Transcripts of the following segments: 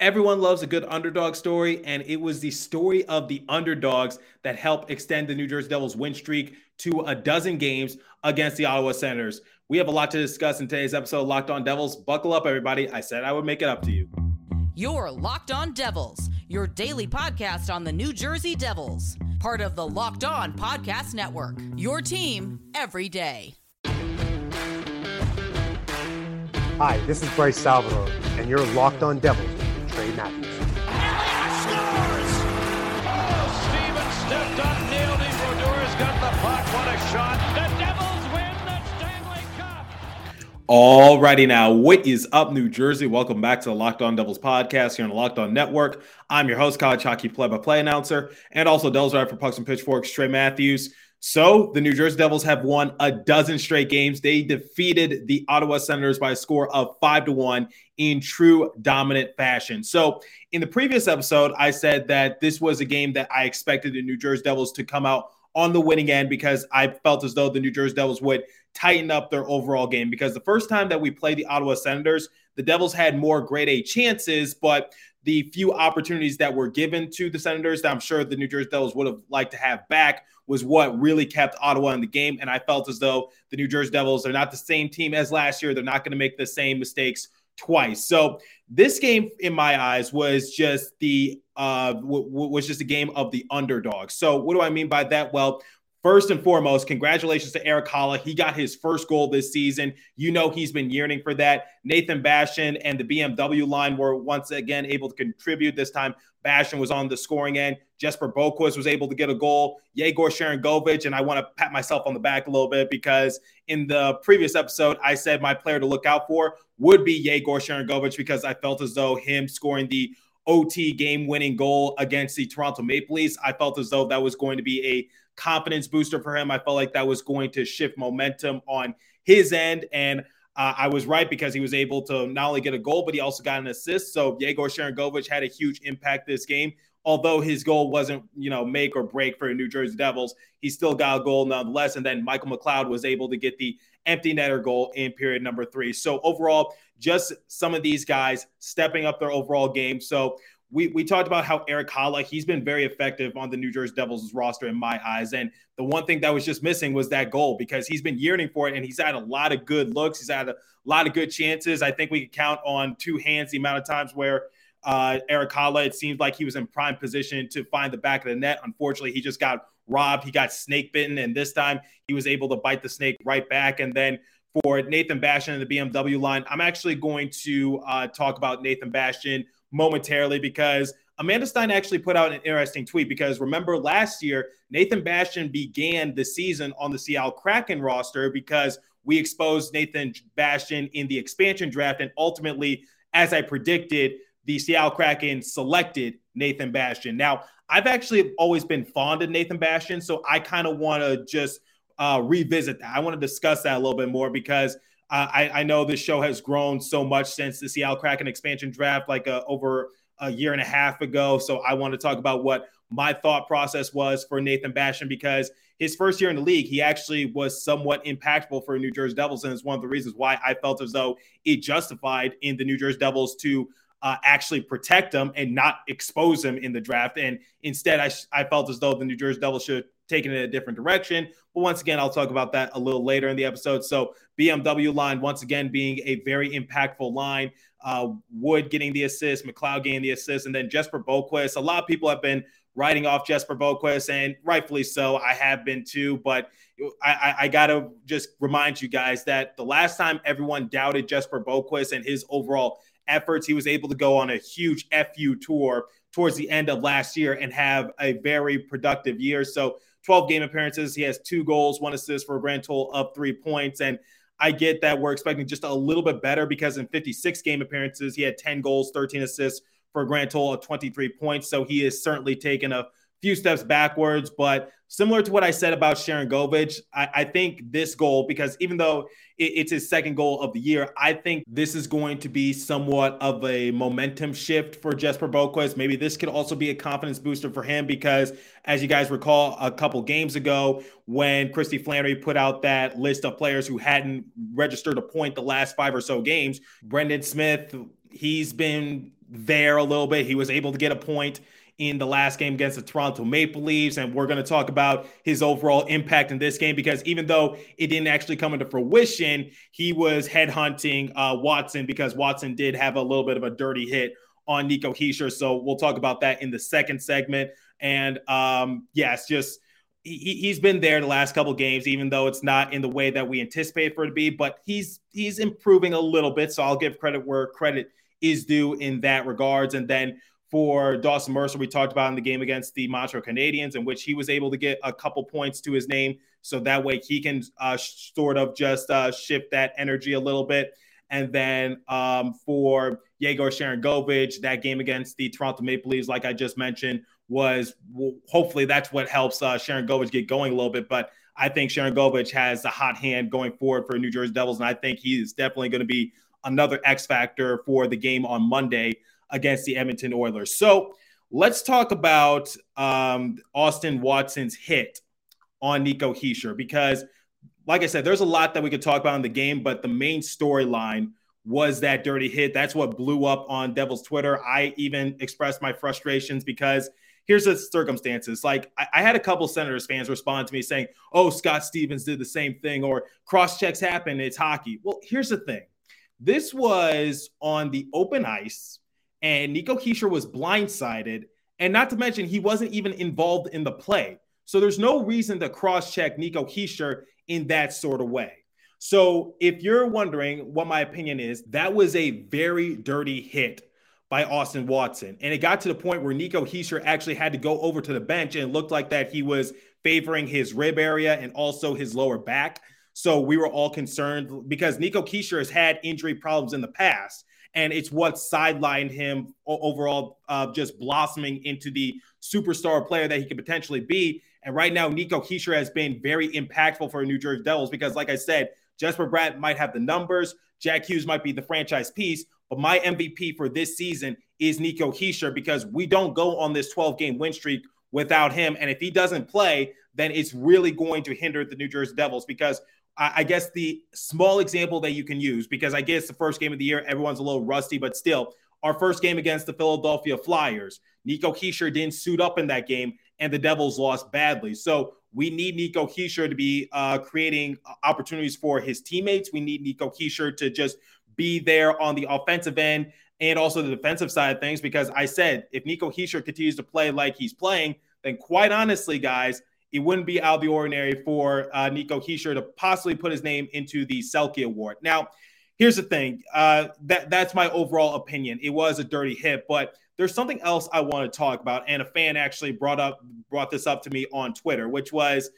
Everyone loves a good underdog story, and it was the story of the underdogs that helped extend the New Jersey Devils win streak to a dozen games against the Ottawa Senators. We have a lot to discuss in today's episode of Locked On Devils. Buckle up, everybody. I said I would make it up to you. You're Locked On Devils, your daily podcast on the New Jersey Devils, part of the Locked On Podcast Network. Your team every day. Hi, this is Bryce Salvador, and you're Locked On Devils Trey Matthews. scores! Oh, Steven stepped up, nailed it. Brodeur's got the puck. What a shot. The Devils win the Stanley Cup. Alrighty now, what is up, New Jersey? Welcome back to the Locked On Devils podcast here on the Locked On Network. I'm your host, college hockey play-by-play announcer, and also Devils writer for Pucks and Pitchforks, Trey Matthews. So the New Jersey Devils have won a dozen straight games. They defeated the Ottawa Senators by a score of five to one in true dominant fashion. So in the previous episode, I said that this was a game that I expected the New Jersey Devils to come out on the winning end because I felt as though the New Jersey Devils would tighten up their overall game. Because the first time that we played the Ottawa Senators, the Devils had more grade A chances, but the few opportunities that were given to the Senators that I'm sure the New Jersey Devils would have liked to have back was what really kept Ottawa in the game. And I felt as though the New Jersey Devils are not the same team as last year. They're not going to make the same mistakes twice. So this game, in my eyes, was just the uh, w- w- was just a game of the underdog. So what do I mean by that? Well, First and foremost, congratulations to Erik Haula. He got his first goal this season. You know he's been yearning for that. Nathan Bastian and the BMW line were once again able to contribute. This time, Bastian was on the scoring end. Jesper Boqvist was able to get a goal. Yegor Sharangovich, and I want to pat myself on the back a little bit because in the previous episode, I said my player to look out for would be Yegor Sharangovich because I felt as though him scoring the OT game winning goal against the Toronto Maple Leafs, I felt as though that was going to be a confidence booster for him. I felt like that was going to shift momentum on his end. And uh, I was right because he was able to not only get a goal, but he also got an assist. So Yegor Sharangovich had a huge impact this game. Although his goal wasn't, you know, make or break for the New Jersey Devils, he still got a goal nonetheless. And then Michael McLeod was able to get the empty netter goal in period number three. So overall, just some of these guys stepping up their overall game. So we, we talked about how Erik Haula, he's been very effective on the New Jersey Devils roster in my eyes. And the one thing that was just missing was that goal because he's been yearning for it and he's had a lot of good looks. He's had a lot of good chances. I think we could count on two hands the amount of times where uh, Erik Haula, it seemed like he was in prime position to find the back of the net. Unfortunately, he just got robbed. He got snake bitten. And this time he was able to bite the snake right back. And then for Nathan Bastian and the BMW line, I'm actually going to uh, talk about Nathan Bastian – momentarily because Amanda Stein actually put out an interesting tweet because remember last year, Nathan Bastian began the season on the Seattle Kraken roster because we exposed Nathan Bastian in the expansion draft. And ultimately, as I predicted, the Seattle Kraken selected Nathan Bastian. Now, I've actually always been fond of Nathan Bastian, so I kind of want to just uh, revisit that. I want to discuss that a little bit more because I, I, know this show has grown so much since the Seattle Kraken expansion draft, like uh, over a year and a half ago. So I want to talk about what my thought process was for Nathan Bastian because his first year in the league, he actually was somewhat impactful for New Jersey Devils, and it's one of the reasons why I felt as though it justified in the New Jersey Devils to uh, actually protect him and not expose him in the draft. And instead, I, I felt as though the New Jersey Devils should taken in a different direction. But once again, I'll talk about that a little later in the episode. So BMW line, once again, being a very impactful line. Uh, Wood getting the assist, McLeod getting the assist, and then Jesper Boqvist. A lot of people have been writing off Jesper Boqvist, and rightfully so. I have been too, but I, I, I got to just remind you guys that the last time everyone doubted Jesper Boqvist and his overall efforts, he was able to go on a huge FU tour towards the end of last year and have a very productive year. So 12 game appearances. He has two goals, one assist for a grand total of three points. And I get that we're expecting just a little bit better because in 56 game appearances, he had 10 goals, 13 assists for a grand total of 23 points. So he is certainly taken a few steps backwards. But similar to what I said about Sharangovich, I, I think this goal, because even though it, it's his second goal of the year, I think this is going to be somewhat of a momentum shift for Jesper Boqvist. Maybe this could also be a confidence booster for him because, as you guys recall, a couple games ago when Christy Flannery put out that list of players who hadn't registered a point the last five or so games, Brendan Smith, he's been there a little bit. He was able to get a point in the last game against the Toronto Maple Leafs. And we're going to talk about his overall impact in this game because even though it didn't actually come into fruition, he was headhunting uh, Watson because Watson did have a little bit of a dirty hit on Nico Hischier. So we'll talk about that in the second segment. And um, yeah, just he, has been there the last couple games, even though it's not in the way that we anticipate for it to be. But he's he's improving a little bit, so I'll give credit where credit is due in that regards. And then for Dawson Mercer, we talked about in the game against the Montreal Canadiens, in which he was able to get a couple points to his name, so that way he can uh, sort of just uh, shift that energy a little bit. And then um, for Yegor Sharangovich, that game against the Toronto Maple Leafs, like I just mentioned, was well, hopefully that's what helps uh, Sharangovich get going a little bit. But I think Sharangovich has a hot hand going forward for New Jersey Devils, and I think he is definitely going to be another X factor for the game on Monday against the Edmonton Oilers. So let's talk about um, Austin Watson's hit on Nico Hischier because, like I said, there's a lot that we could talk about in the game, but the main storyline was that dirty hit. That's what blew up on Devils Twitter. I even expressed my frustrations because here's the circumstances. Like I, I, had a couple Senators fans respond to me saying, "Oh, Scott Stevens did the same thing," or "Cross checks happen. It's hockey." Well, here's the thing. This was on the open ice, and Nico Hischier was blindsided, and not to mention he wasn't even involved in the play. So there's no reason to cross check Nico Hischier in that sort of way. So if you're wondering what my opinion is, that was a very dirty hit by Austin Watson. And it got to the point where Nico Hischier actually had to go over to the bench and looked like that he was favoring his rib area and also his lower back. So we were all concerned because Nico Hischier has had injury problems in the past. And it's what sidelined him overall, uh, just blossoming into the superstar player that he could potentially be. And right now, Nico Hischier has been very impactful for New Jersey Devils because, like I said, Jesper Bratt might have the numbers, Jack Hughes might be the franchise piece, but my MVP for this season is Nico Hischier because we don't go on this 12 game win streak without him. And if he doesn't play, then it's really going to hinder the New Jersey Devils because I, guess the small example that you can use, because I guess the first game of the year, everyone's a little rusty, but still, our first game against the Philadelphia Flyers, Nico Hischier didn't suit up in that game, and the Devils lost badly. So we need Nico Hischier to be uh, creating opportunities for his teammates. We need Nico Hischier to just be there on the offensive end and also the defensive side of things. Because I said, if Nico Hischier continues to play like he's playing, then quite honestly, guys, it wouldn't be out of the ordinary for uh, Nico Hischier to possibly put his name into the Selke Award. Now, here's the thing uh, that that's my overall opinion. It was a dirty hit, but there's something else I want to talk about, and a fan actually brought up brought this up to me on Twitter, which was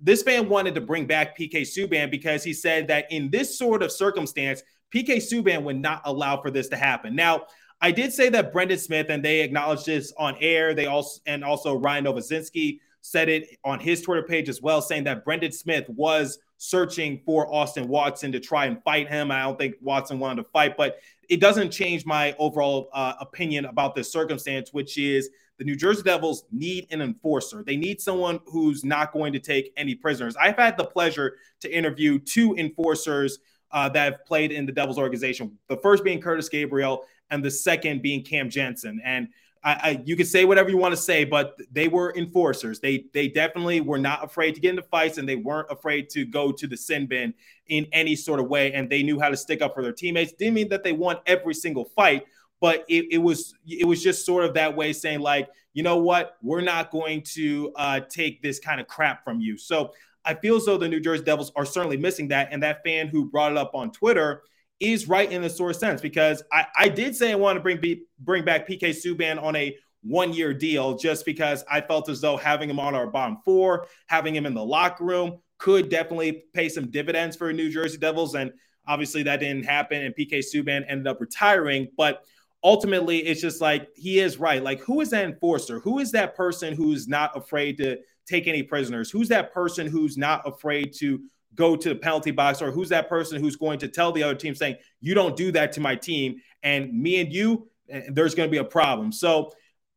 this fan wanted to bring back PK Subban because he said that in this sort of circumstance, PK Subban would not allow for this to happen. Now, I did say that Brendan Smith, and they acknowledged this on air. They also and also Ryan Novozinsky said it on his Twitter page as well, saying that Brendan Smith was searching for Austin Watson to try and fight him. I don't think Watson wanted to fight, but it doesn't change my overall uh, opinion about this circumstance, which is the New Jersey Devils need an enforcer. They need someone who's not going to take any prisoners. I've had the pleasure to interview two enforcers uh, that have played in the Devils organization. The first being Curtis Gabriel, and the second being Cam Janssen. And I, I, you can say whatever you want to say, but they were enforcers. They they definitely were not afraid to get into fights, and they weren't afraid to go to the sin bin in any sort of way. And they knew how to stick up for their teammates. Didn't mean that they won every single fight, but it, it was it was just sort of that way, saying like, you know what, we're not going to uh, take this kind of crap from you. So I feel as though the New Jersey Devils are certainly missing that. And that fan who brought it up on Twitter is right in the source sense because I, I did say I want to bring B, bring back PK Subban on a one year deal just because I felt as though having him on our bottom four, having him in the locker room could definitely pay some dividends for New Jersey Devils. And obviously that didn't happen. And PK Subban ended up retiring. But ultimately, it's just like he is right. Like, who is that enforcer? Who is that person who's not afraid to take any prisoners? Who's that person who's not afraid to go to the penalty box? Or who's that person who's going to tell the other team saying, you don't do that to my team? And me and you, eh, there's going to be a problem. So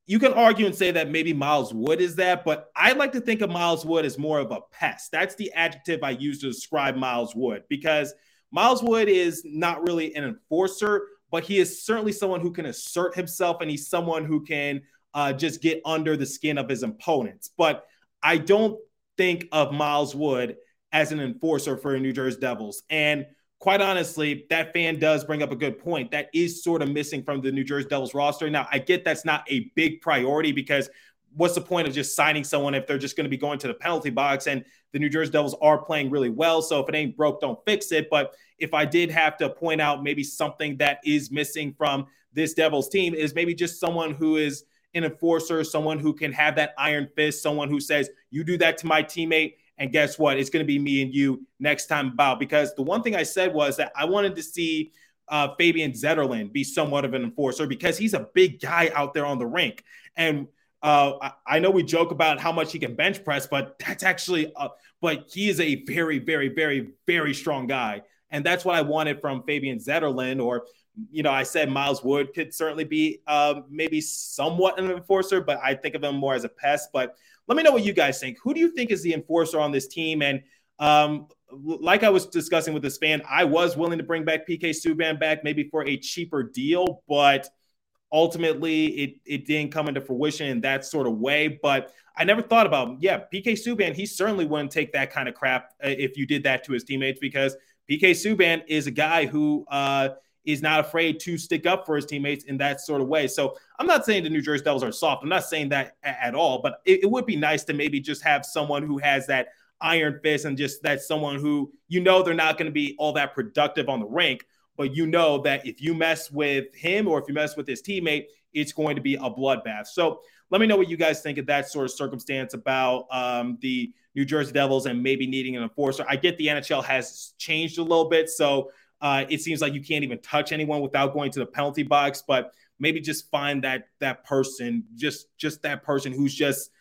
you can argue and say that maybe Miles Wood is that, but I like to think of Miles Wood as more of a pest. That's the adjective I use to describe Miles Wood because Miles Wood is not really an enforcer, but he is certainly someone who can assert himself and he's someone who can uh, just get under the skin of his opponents. But I don't think of Miles Wood as an enforcer for New Jersey Devils. And quite honestly, that fan does bring up a good point. That is sort of missing from the New Jersey Devils roster. Now, I get that's not a big priority because what's the point of just signing someone if they're just going to be going to the penalty box? And the New Jersey Devils are playing really well. So if it ain't broke, don't fix it. But if I did have to point out maybe something that is missing from this Devils team, is maybe just someone who is an enforcer, someone who can have that iron fist, someone who says, You do that to my teammate. And guess what? It's going to be me and you next time about. Because the one thing I said was that I wanted to see uh, Fabian Zetterlund be somewhat of an enforcer because he's a big guy out there on the rink. And uh, I, I, know we joke about how much he can bench press, but that's actually, uh, but he is a very, very, very, very strong guy. And that's what I wanted from Fabian Zetterlund. Or, you know, I said Miles Wood could certainly be uh, maybe somewhat an enforcer, but I think of him more as a pest. But let me know what you guys think. Who do you think is the enforcer on this team? And um, like I was discussing with this fan, I was willing to bring back PK Subban back maybe for a cheaper deal, but – ultimately it, it didn't come into fruition in that sort of way. But I never thought about, yeah, PK Subban, he certainly wouldn't take that kind of crap uh, if you did that to his teammates because PK Subban is a guy who uh, is not afraid to stick up for his teammates in that sort of way. So I'm not saying the New Jersey Devils are soft. I'm not saying that at all, but it, it would be nice to maybe just have someone who has that iron fist and just that someone who you know they're not going to be all that productive on the rink, but you know that if you mess with him or if you mess with his teammate, it's going to be a bloodbath. So let me know what you guys think of that sort of circumstance about um, the New Jersey Devils and maybe needing an enforcer. I get the NHL has changed a little bit, so uh, it seems like you can't even touch anyone without going to the penalty box. But maybe just find that that person, just just that person who's just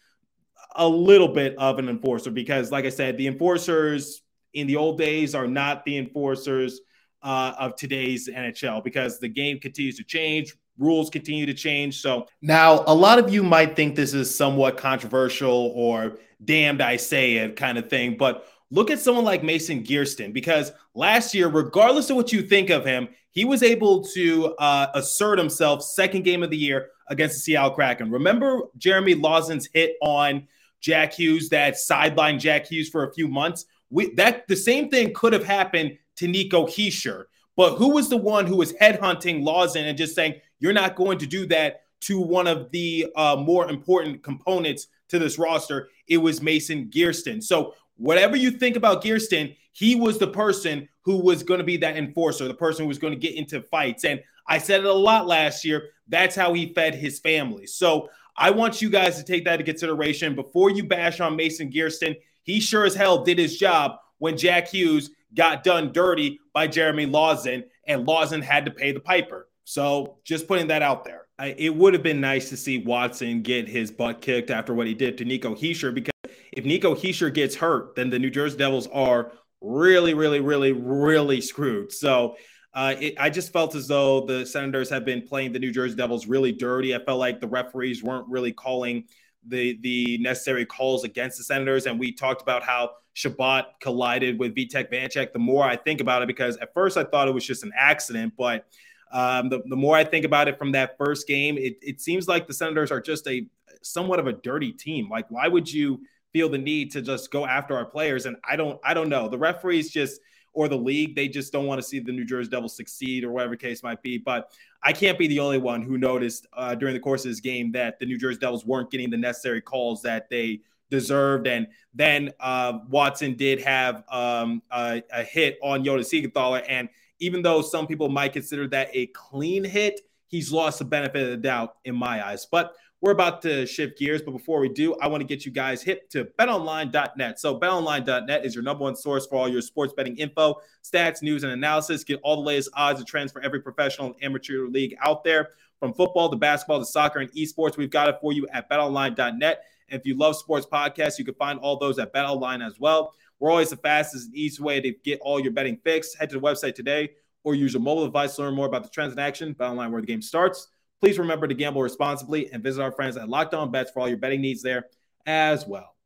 a little bit of an enforcer. Because, like I said, the enforcers in the old days are not the enforcers uh, of today's NHL because the game continues to change, rules continue to change. So now a lot of you might think this is somewhat controversial or damned I say it kind of thing, but look at someone like Mason Geertsen because last year, regardless of what you think of him, he was able to uh, assert himself second game of the year against the Seattle Kraken. Remember Jeremy Lauzon's hit on Jack Hughes that sidelined Jack Hughes for a few months? We, that the same thing could have happened to Nico Hischier. But who was the one who was headhunting Lawson and just saying, you're not going to do that to one of the uh, more important components to this roster? It was Mason Geertsen. So, whatever you think about Geertsen, he was the person who was going to be that enforcer, the person who was going to get into fights. And I said it a lot last year. That's how he fed his family. So, I want you guys to take that into consideration before you bash on Mason Geertsen. He sure as hell did his job when Jack Hughes got done dirty by Jeremy Lauzon, and Lawson had to pay the piper. So just putting that out there. I, it would have been nice to see Watson get his butt kicked after what he did to Nico Hischier because if Nico Hischier gets hurt, then the New Jersey Devils are really, really, really, really screwed. So uh, it, I just felt as though the Senators have been playing the New Jersey Devils really dirty. I felt like the referees weren't really calling the the necessary calls against the Senators, and we talked about how Chabot collided with Vitek Vanecek, the more I think about it, because at first I thought it was just an accident, but um, the, the more I think about it from that first game, it, it seems like the Senators are just a somewhat of a dirty team. Like, why would you feel the need to just go after our players? And I don't, I don't know. The referees just or the league, they just don't want to see the New Jersey Devils succeed or whatever case might be. But I can't be the only one who noticed uh, during the course of this game that the New Jersey Devils weren't getting the necessary calls that they deserved. And then uh, Watson did have um, a, a, hit on Jonas Siegenthaler. And even though some people might consider that a clean hit, he's lost the benefit of the doubt in my eyes. But we're about to shift gears, but before we do, I want to get you guys hip to betonline.net. So, betonline.net is your number one source for all your sports betting info, stats, news, and analysis. Get all the latest odds and trends for every professional and amateur league out there. From football to basketball to soccer and esports, we've got it for you at betonline.net. And if you love sports podcasts, you can find all those at BetOnline as well. We're always the fastest and easiest way to get all your betting fixed. Head to the website today or use your mobile device to learn more about the trends in action. BetOnline, where the game starts. Please remember to gamble responsibly and visit our friends at Locked On Bets for all your betting needs there as well.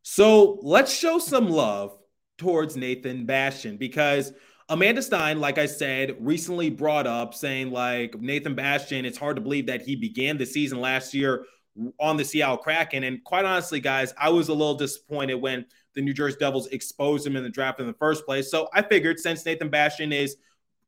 So let's show some love towards Nathan Bastian because Amanda Stein, like I said, recently brought up saying, like, Nathan Bastian, it's hard to believe that he began the season last year on the Seattle Kraken. And quite honestly, guys, I was a little disappointed when the New Jersey Devils exposed him in the draft in the first place. So I figured since Nathan Bastian is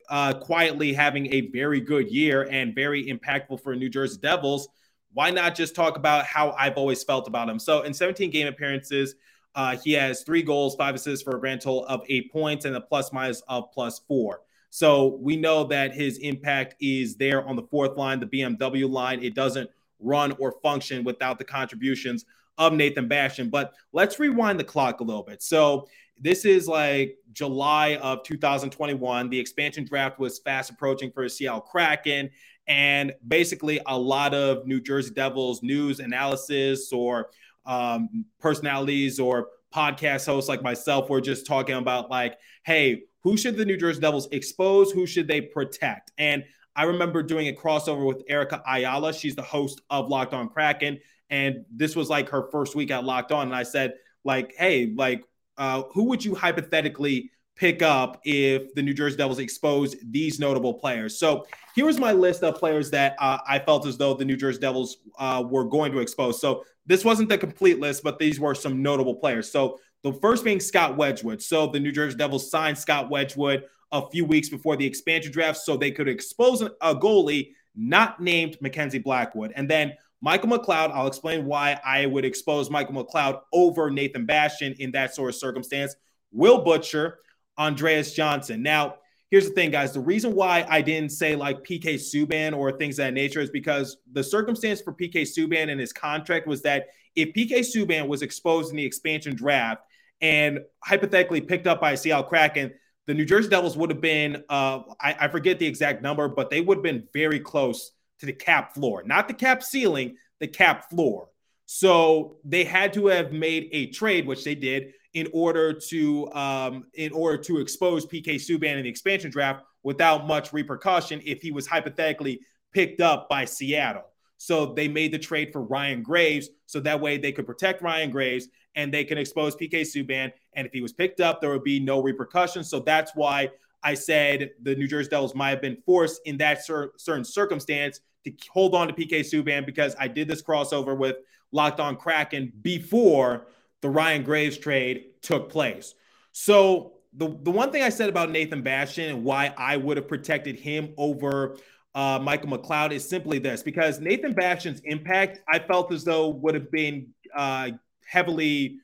uh, quietly having a very good year and very impactful for New Jersey Devils, why not just talk about how I've always felt about him? So in 17 game appearances, uh, he has three goals, five assists for a grand total of eight points and a plus minus of plus four. So we know that his impact is there on the fourth line, the BMW line. It doesn't run or function without the contributions of Nathan Bastian. But let's rewind the clock a little bit. So this is like July of 2021. The expansion draft was fast approaching for Seattle Kraken. And basically, a lot of New Jersey Devils news analysis or um, personalities or podcast hosts like myself were just talking about, like, hey, who should the New Jersey Devils expose? Who should they protect? And I remember doing a crossover with Erica Ayala. She's the host of Locked On Kraken. And this was like her first week at Locked On. And I said, like, hey, like, uh, who would you hypothetically pick up if the New Jersey Devils expose these notable players? So here's my list of players that uh, I felt as though the New Jersey Devils uh, were going to expose. So this wasn't the complete list, but these were some notable players. So the first being Scott Wedgewood. So the New Jersey Devils signed Scott Wedgewood a few weeks before the expansion draft so they could expose a goalie not named Mackenzie Blackwood. And then Michael McLeod, I'll explain why I would expose Michael McLeod over Nathan Bastian in that sort of circumstance. Will Butcher, Andreas Johnsson. Now, here's the thing, guys. The reason why I didn't say like PK Subban or things that nature is because the circumstance for PK Subban and his contract was that if PK Subban was exposed in the expansion draft and hypothetically picked up by Seattle Kraken, the New Jersey Devils would have been, uh, I, I forget the exact number, but they would have been very close to the cap floor, not the cap ceiling, the cap floor. So they had to have made a trade, which they did, in order to um, in order to expose PK Subban in the expansion draft without much repercussion if he was hypothetically picked up by Seattle. So they made the trade for Ryan Graves, so that way they could protect Ryan Graves and they can expose PK Subban. And if he was picked up, there would be no repercussions. So that's why I said the New Jersey Devils might have been forced in that cer- certain circumstance to hold on to PK Subban because I did this crossover with Locked On Kraken before the Ryan Graves trade took place. So the, the one thing I said about Nathan Bastian and why I would have protected him over uh, Michael McLeod is simply this because Nathan Bastian's impact I felt as though would have been uh, heavily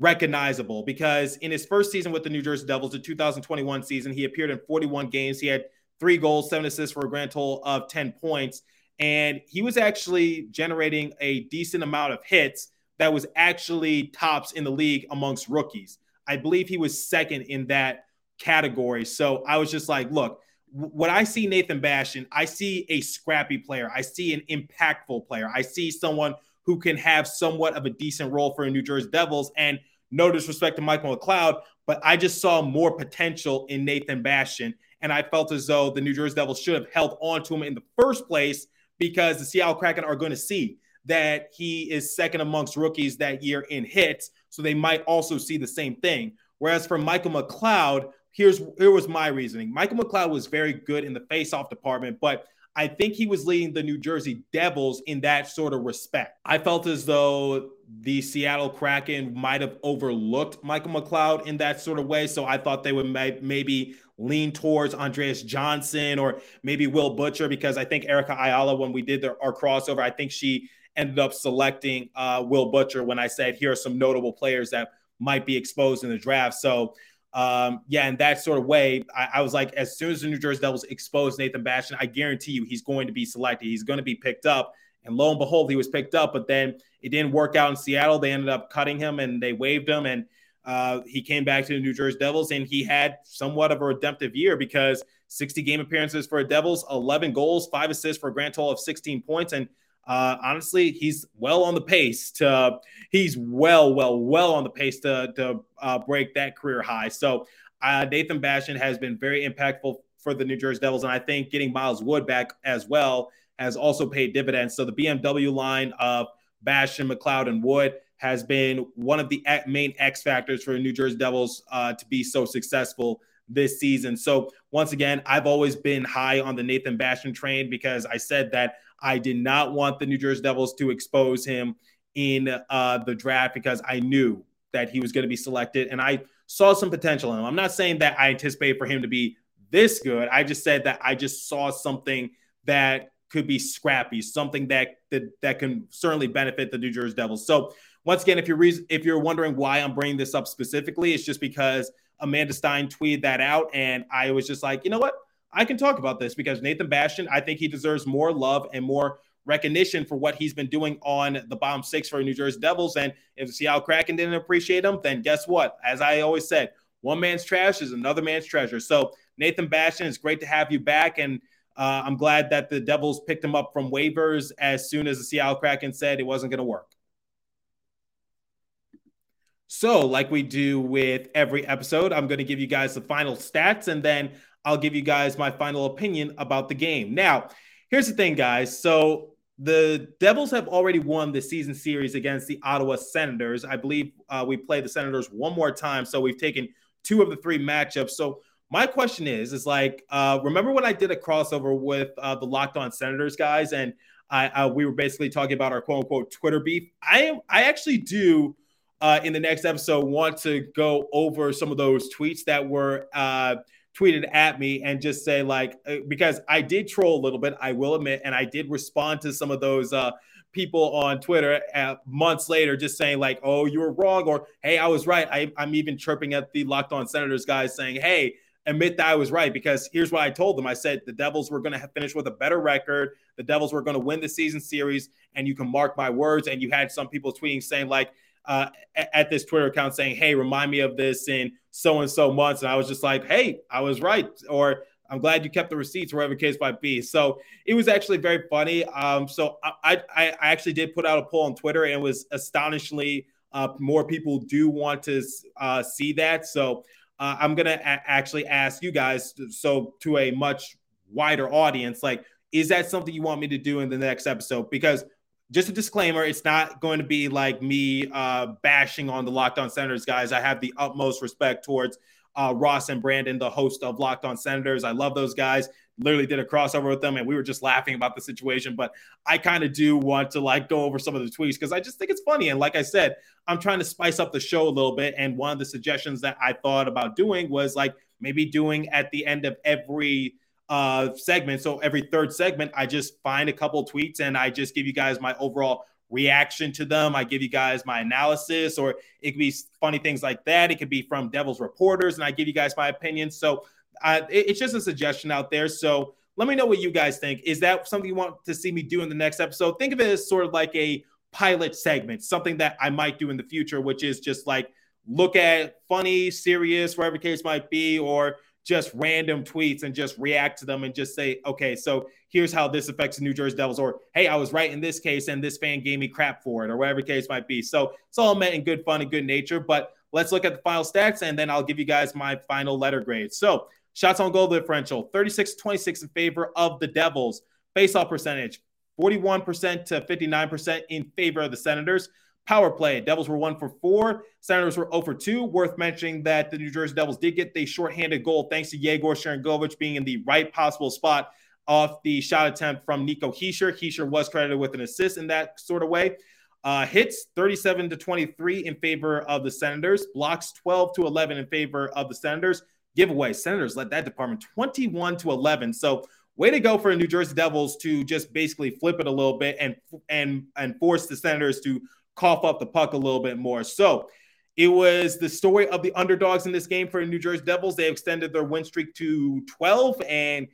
recognizable because in his first season with the New Jersey Devils, the 2021 season, he appeared in 41 games. He had three goals, seven assists for a grand total of 10 points. And he was actually generating a decent amount of hits that was actually tops in the league amongst rookies. I believe he was second in that category. So I was just like, look, when I see Nathan Bastian, I see a scrappy player. I see an impactful player. I see someone who can have somewhat of a decent role for the New Jersey Devils. And no disrespect to Michael McLeod, but I just saw more potential in Nathan Bastian. And I felt as though the New Jersey Devils should have held on to him in the first place because the Seattle Kraken are going to see that he is second amongst rookies that year in hits. So they might also see the same thing. Whereas for Michael McLeod, here's here was my reasoning. Michael McLeod was very good in the face-off department, but I think he was leading the New Jersey Devils in that sort of respect. I felt as though the Seattle Kraken might have overlooked Michael McLeod in that sort of way. So I thought they would may- maybe lean towards Andreas Johnsson or maybe Will Butcher because I think Erica Ayala, when we did our crossover, I think she ended up selecting uh, Will Butcher when I said, here are some notable players that might be exposed in the draft. So um, yeah, in that sort of way, I, I, was like, as soon as the New Jersey Devils expose Nathan Bastian, I guarantee you he's going to be selected. He's going to be picked up. And lo and behold, he was picked up, but then it didn't work out in Seattle. They ended up cutting him and they waived him. And uh, he came back to the New Jersey Devils and he had somewhat of a redemptive year because 60 game appearances for the Devils, 11 goals, five assists for a grand total of 16 points. And uh, honestly, he's well on the pace to he's well, well, well on the pace to to uh, break that career high. So uh, Nathan Bastian has been very impactful for the New Jersey Devils, and I think getting Miles Wood back as well has also paid dividends. So the BMW line of Bastian, McLeod, and Wood has been one of the main X factors for the New Jersey Devils uh, to be so successful this season. So once again, I've always been high on the Nathan Bastian train because I said that I did not want the New Jersey Devils to expose him in uh, the draft because I knew that he was going to be selected and I saw some potential in him. I'm not saying that I anticipate for him to be this good. I just said that I just saw something that could be scrappy, something that that, that can certainly benefit the New Jersey Devils. So once again, if you're re- if you're wondering why I'm bringing this up specifically, it's just because Amanda Stein tweeted that out, and I was just like, you know what, I can talk about this because Nathan Bastian, I think he deserves more love and more recognition for what he's been doing on the bottom six for New Jersey Devils. And if Seattle Kraken didn't appreciate him, then guess what? As I always said, one man's trash is another man's treasure. So Nathan Bastian, it's great to have you back, and uh, I'm glad that the Devils picked him up from waivers as soon as the Seattle Kraken said it wasn't going to work. So, like we do with every episode, I'm going to give you guys the final stats and then I'll give you guys my final opinion about the game. Now, here's the thing, guys. So, the Devils have already won the season series against the Ottawa Senators. I believe uh, we play the Senators one more time. So, we've taken two of the three matchups. So, my question is, is like, uh, remember when I did a crossover with uh, the Locked On Senators guys, and I, we were basically talking about our quote unquote Twitter beef. I am, I actually do uh, in the next episode want to go over some of those tweets that were uh, tweeted at me and just say like uh, because I did troll a little bit, I will admit, and I did respond to some of those uh, people on Twitter months later, just saying like, "Oh, you were wrong," or "Hey, I was right." I, I'm even chirping at the Locked On Senators guys saying, "Hey." admit that I was right because here's what I told them. I said the Devils were going to finish with a better record. The Devils were going to win the season series, and you can mark my words. And you had some people tweeting saying like, uh, at this Twitter account saying, "Hey, remind me of this in so and so months," and I was just like, "Hey, I was right," or "I'm glad you kept the receipts," whatever case might be. So it was actually very funny. Um, so I, I, I actually did put out a poll on Twitter, and it was astonishingly uh, more people do want to uh, see that. So uh, I'm gonna a- actually ask you guys, so to a much wider audience, like, is that something you want me to do in the next episode? Because just a disclaimer it's not going to be like me uh, bashing on the locked on senators guys. I have the utmost respect towards uh, ross and brandon the host of locked on senators. I love those guys. Literally did a crossover with them and we were just laughing about the situation but i kind of do want to like go over some of the tweets because i just think it's funny and like i said i'm trying to spice up the show a little bit and one of the suggestions that i thought about doing was like maybe doing at the end of every uh, segment. So every third segment, I just find a couple tweets and I just give you guys my overall reaction to them. I give you guys my analysis, or it could be funny things like that. It could be from Devils reporters, and I give you guys my opinion. So uh, it, it's just a suggestion out there. So let me know what you guys think. Is that something you want to see me do in the next episode? Think of it as sort of like a pilot segment, something that I might do in the future, which is just like look at funny, serious, whatever case might be, or just random tweets and just react to them and just say, okay, so here's how this affects the New Jersey Devils, or hey, I was right in this case and this fan gave me crap for it, or whatever case might be. So it's all meant in good fun and good nature. But let's look at the final stats and then I'll give you guys my final letter grade. So shots on goal differential 36 26 in favor of the Devils, faceoff percentage 41% to 59% in favor of the Senators. Power play. Devils were one for four. Senators were 0 for 2. Worth mentioning that the New Jersey Devils did get the shorthanded goal thanks to Yegor Sharangovich being in the right possible spot off the shot attempt from Nico Hischier. Hischier was credited with an assist in that sort of way. Uh, hits 37 to 23 in favor of the Senators. Blocks 12 to 11 in favor of the Senators. Giveaway. Senators led that department 21 to 11. So way to go for the New Jersey Devils to just basically flip it a little bit and and and force the Senators to cough up the puck a little bit more. So it was the story of the underdogs in this game for New Jersey Devils. They extended their win streak to 12 and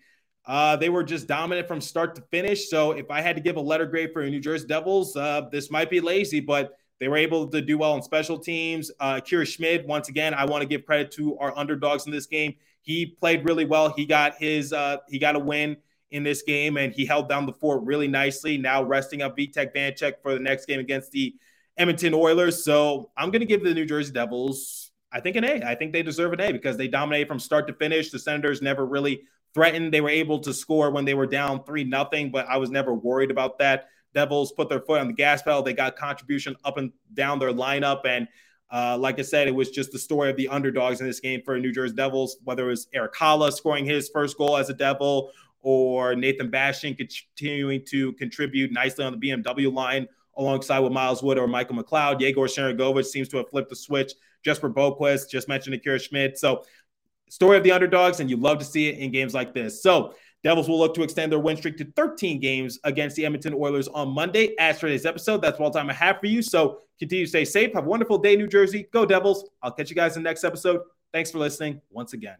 uh, they were just dominant from start to finish. So if I had to give a letter grade for New Jersey Devils, uh, this might be lazy, but they were able to do well on special teams. Uh, Kira Schmid, once again, I want to give credit to our underdogs in this game. He played really well. He got his uh, he got a win in this game, and he held down the fort really nicely. Now resting up Vitek Vanecek for the next game against the Edmonton Oilers. So I'm going to give the New Jersey Devils, I think, an A. I think they deserve an A because they dominated from start to finish. The Senators never really threatened. They were able to score when they were down 3 nothing, but I was never worried about that. Devils put their foot on the gas pedal. They got contribution up and down their lineup. And Uh, like I said, it was just the story of the underdogs in this game for New Jersey Devils, whether it was Erik Haula scoring his first goal as a Devil or Nathan Bastian continuing to contribute nicely on the BMW line alongside with Miles Wood or Michael McLeod. Yegor Sharangovich seems to have flipped the switch. Jesper Boqvist, just mentioned Akira Schmid. So, story of the underdogs, and you love to see it in games like this. So, Devils will look to extend their win streak to 13 games against the Edmonton Oilers on Monday. As for today's episode, that's all the time I have for you. So continue to stay safe. Have a wonderful day, New Jersey. Go Devils. I'll catch you guys in the next episode. Thanks for listening once again.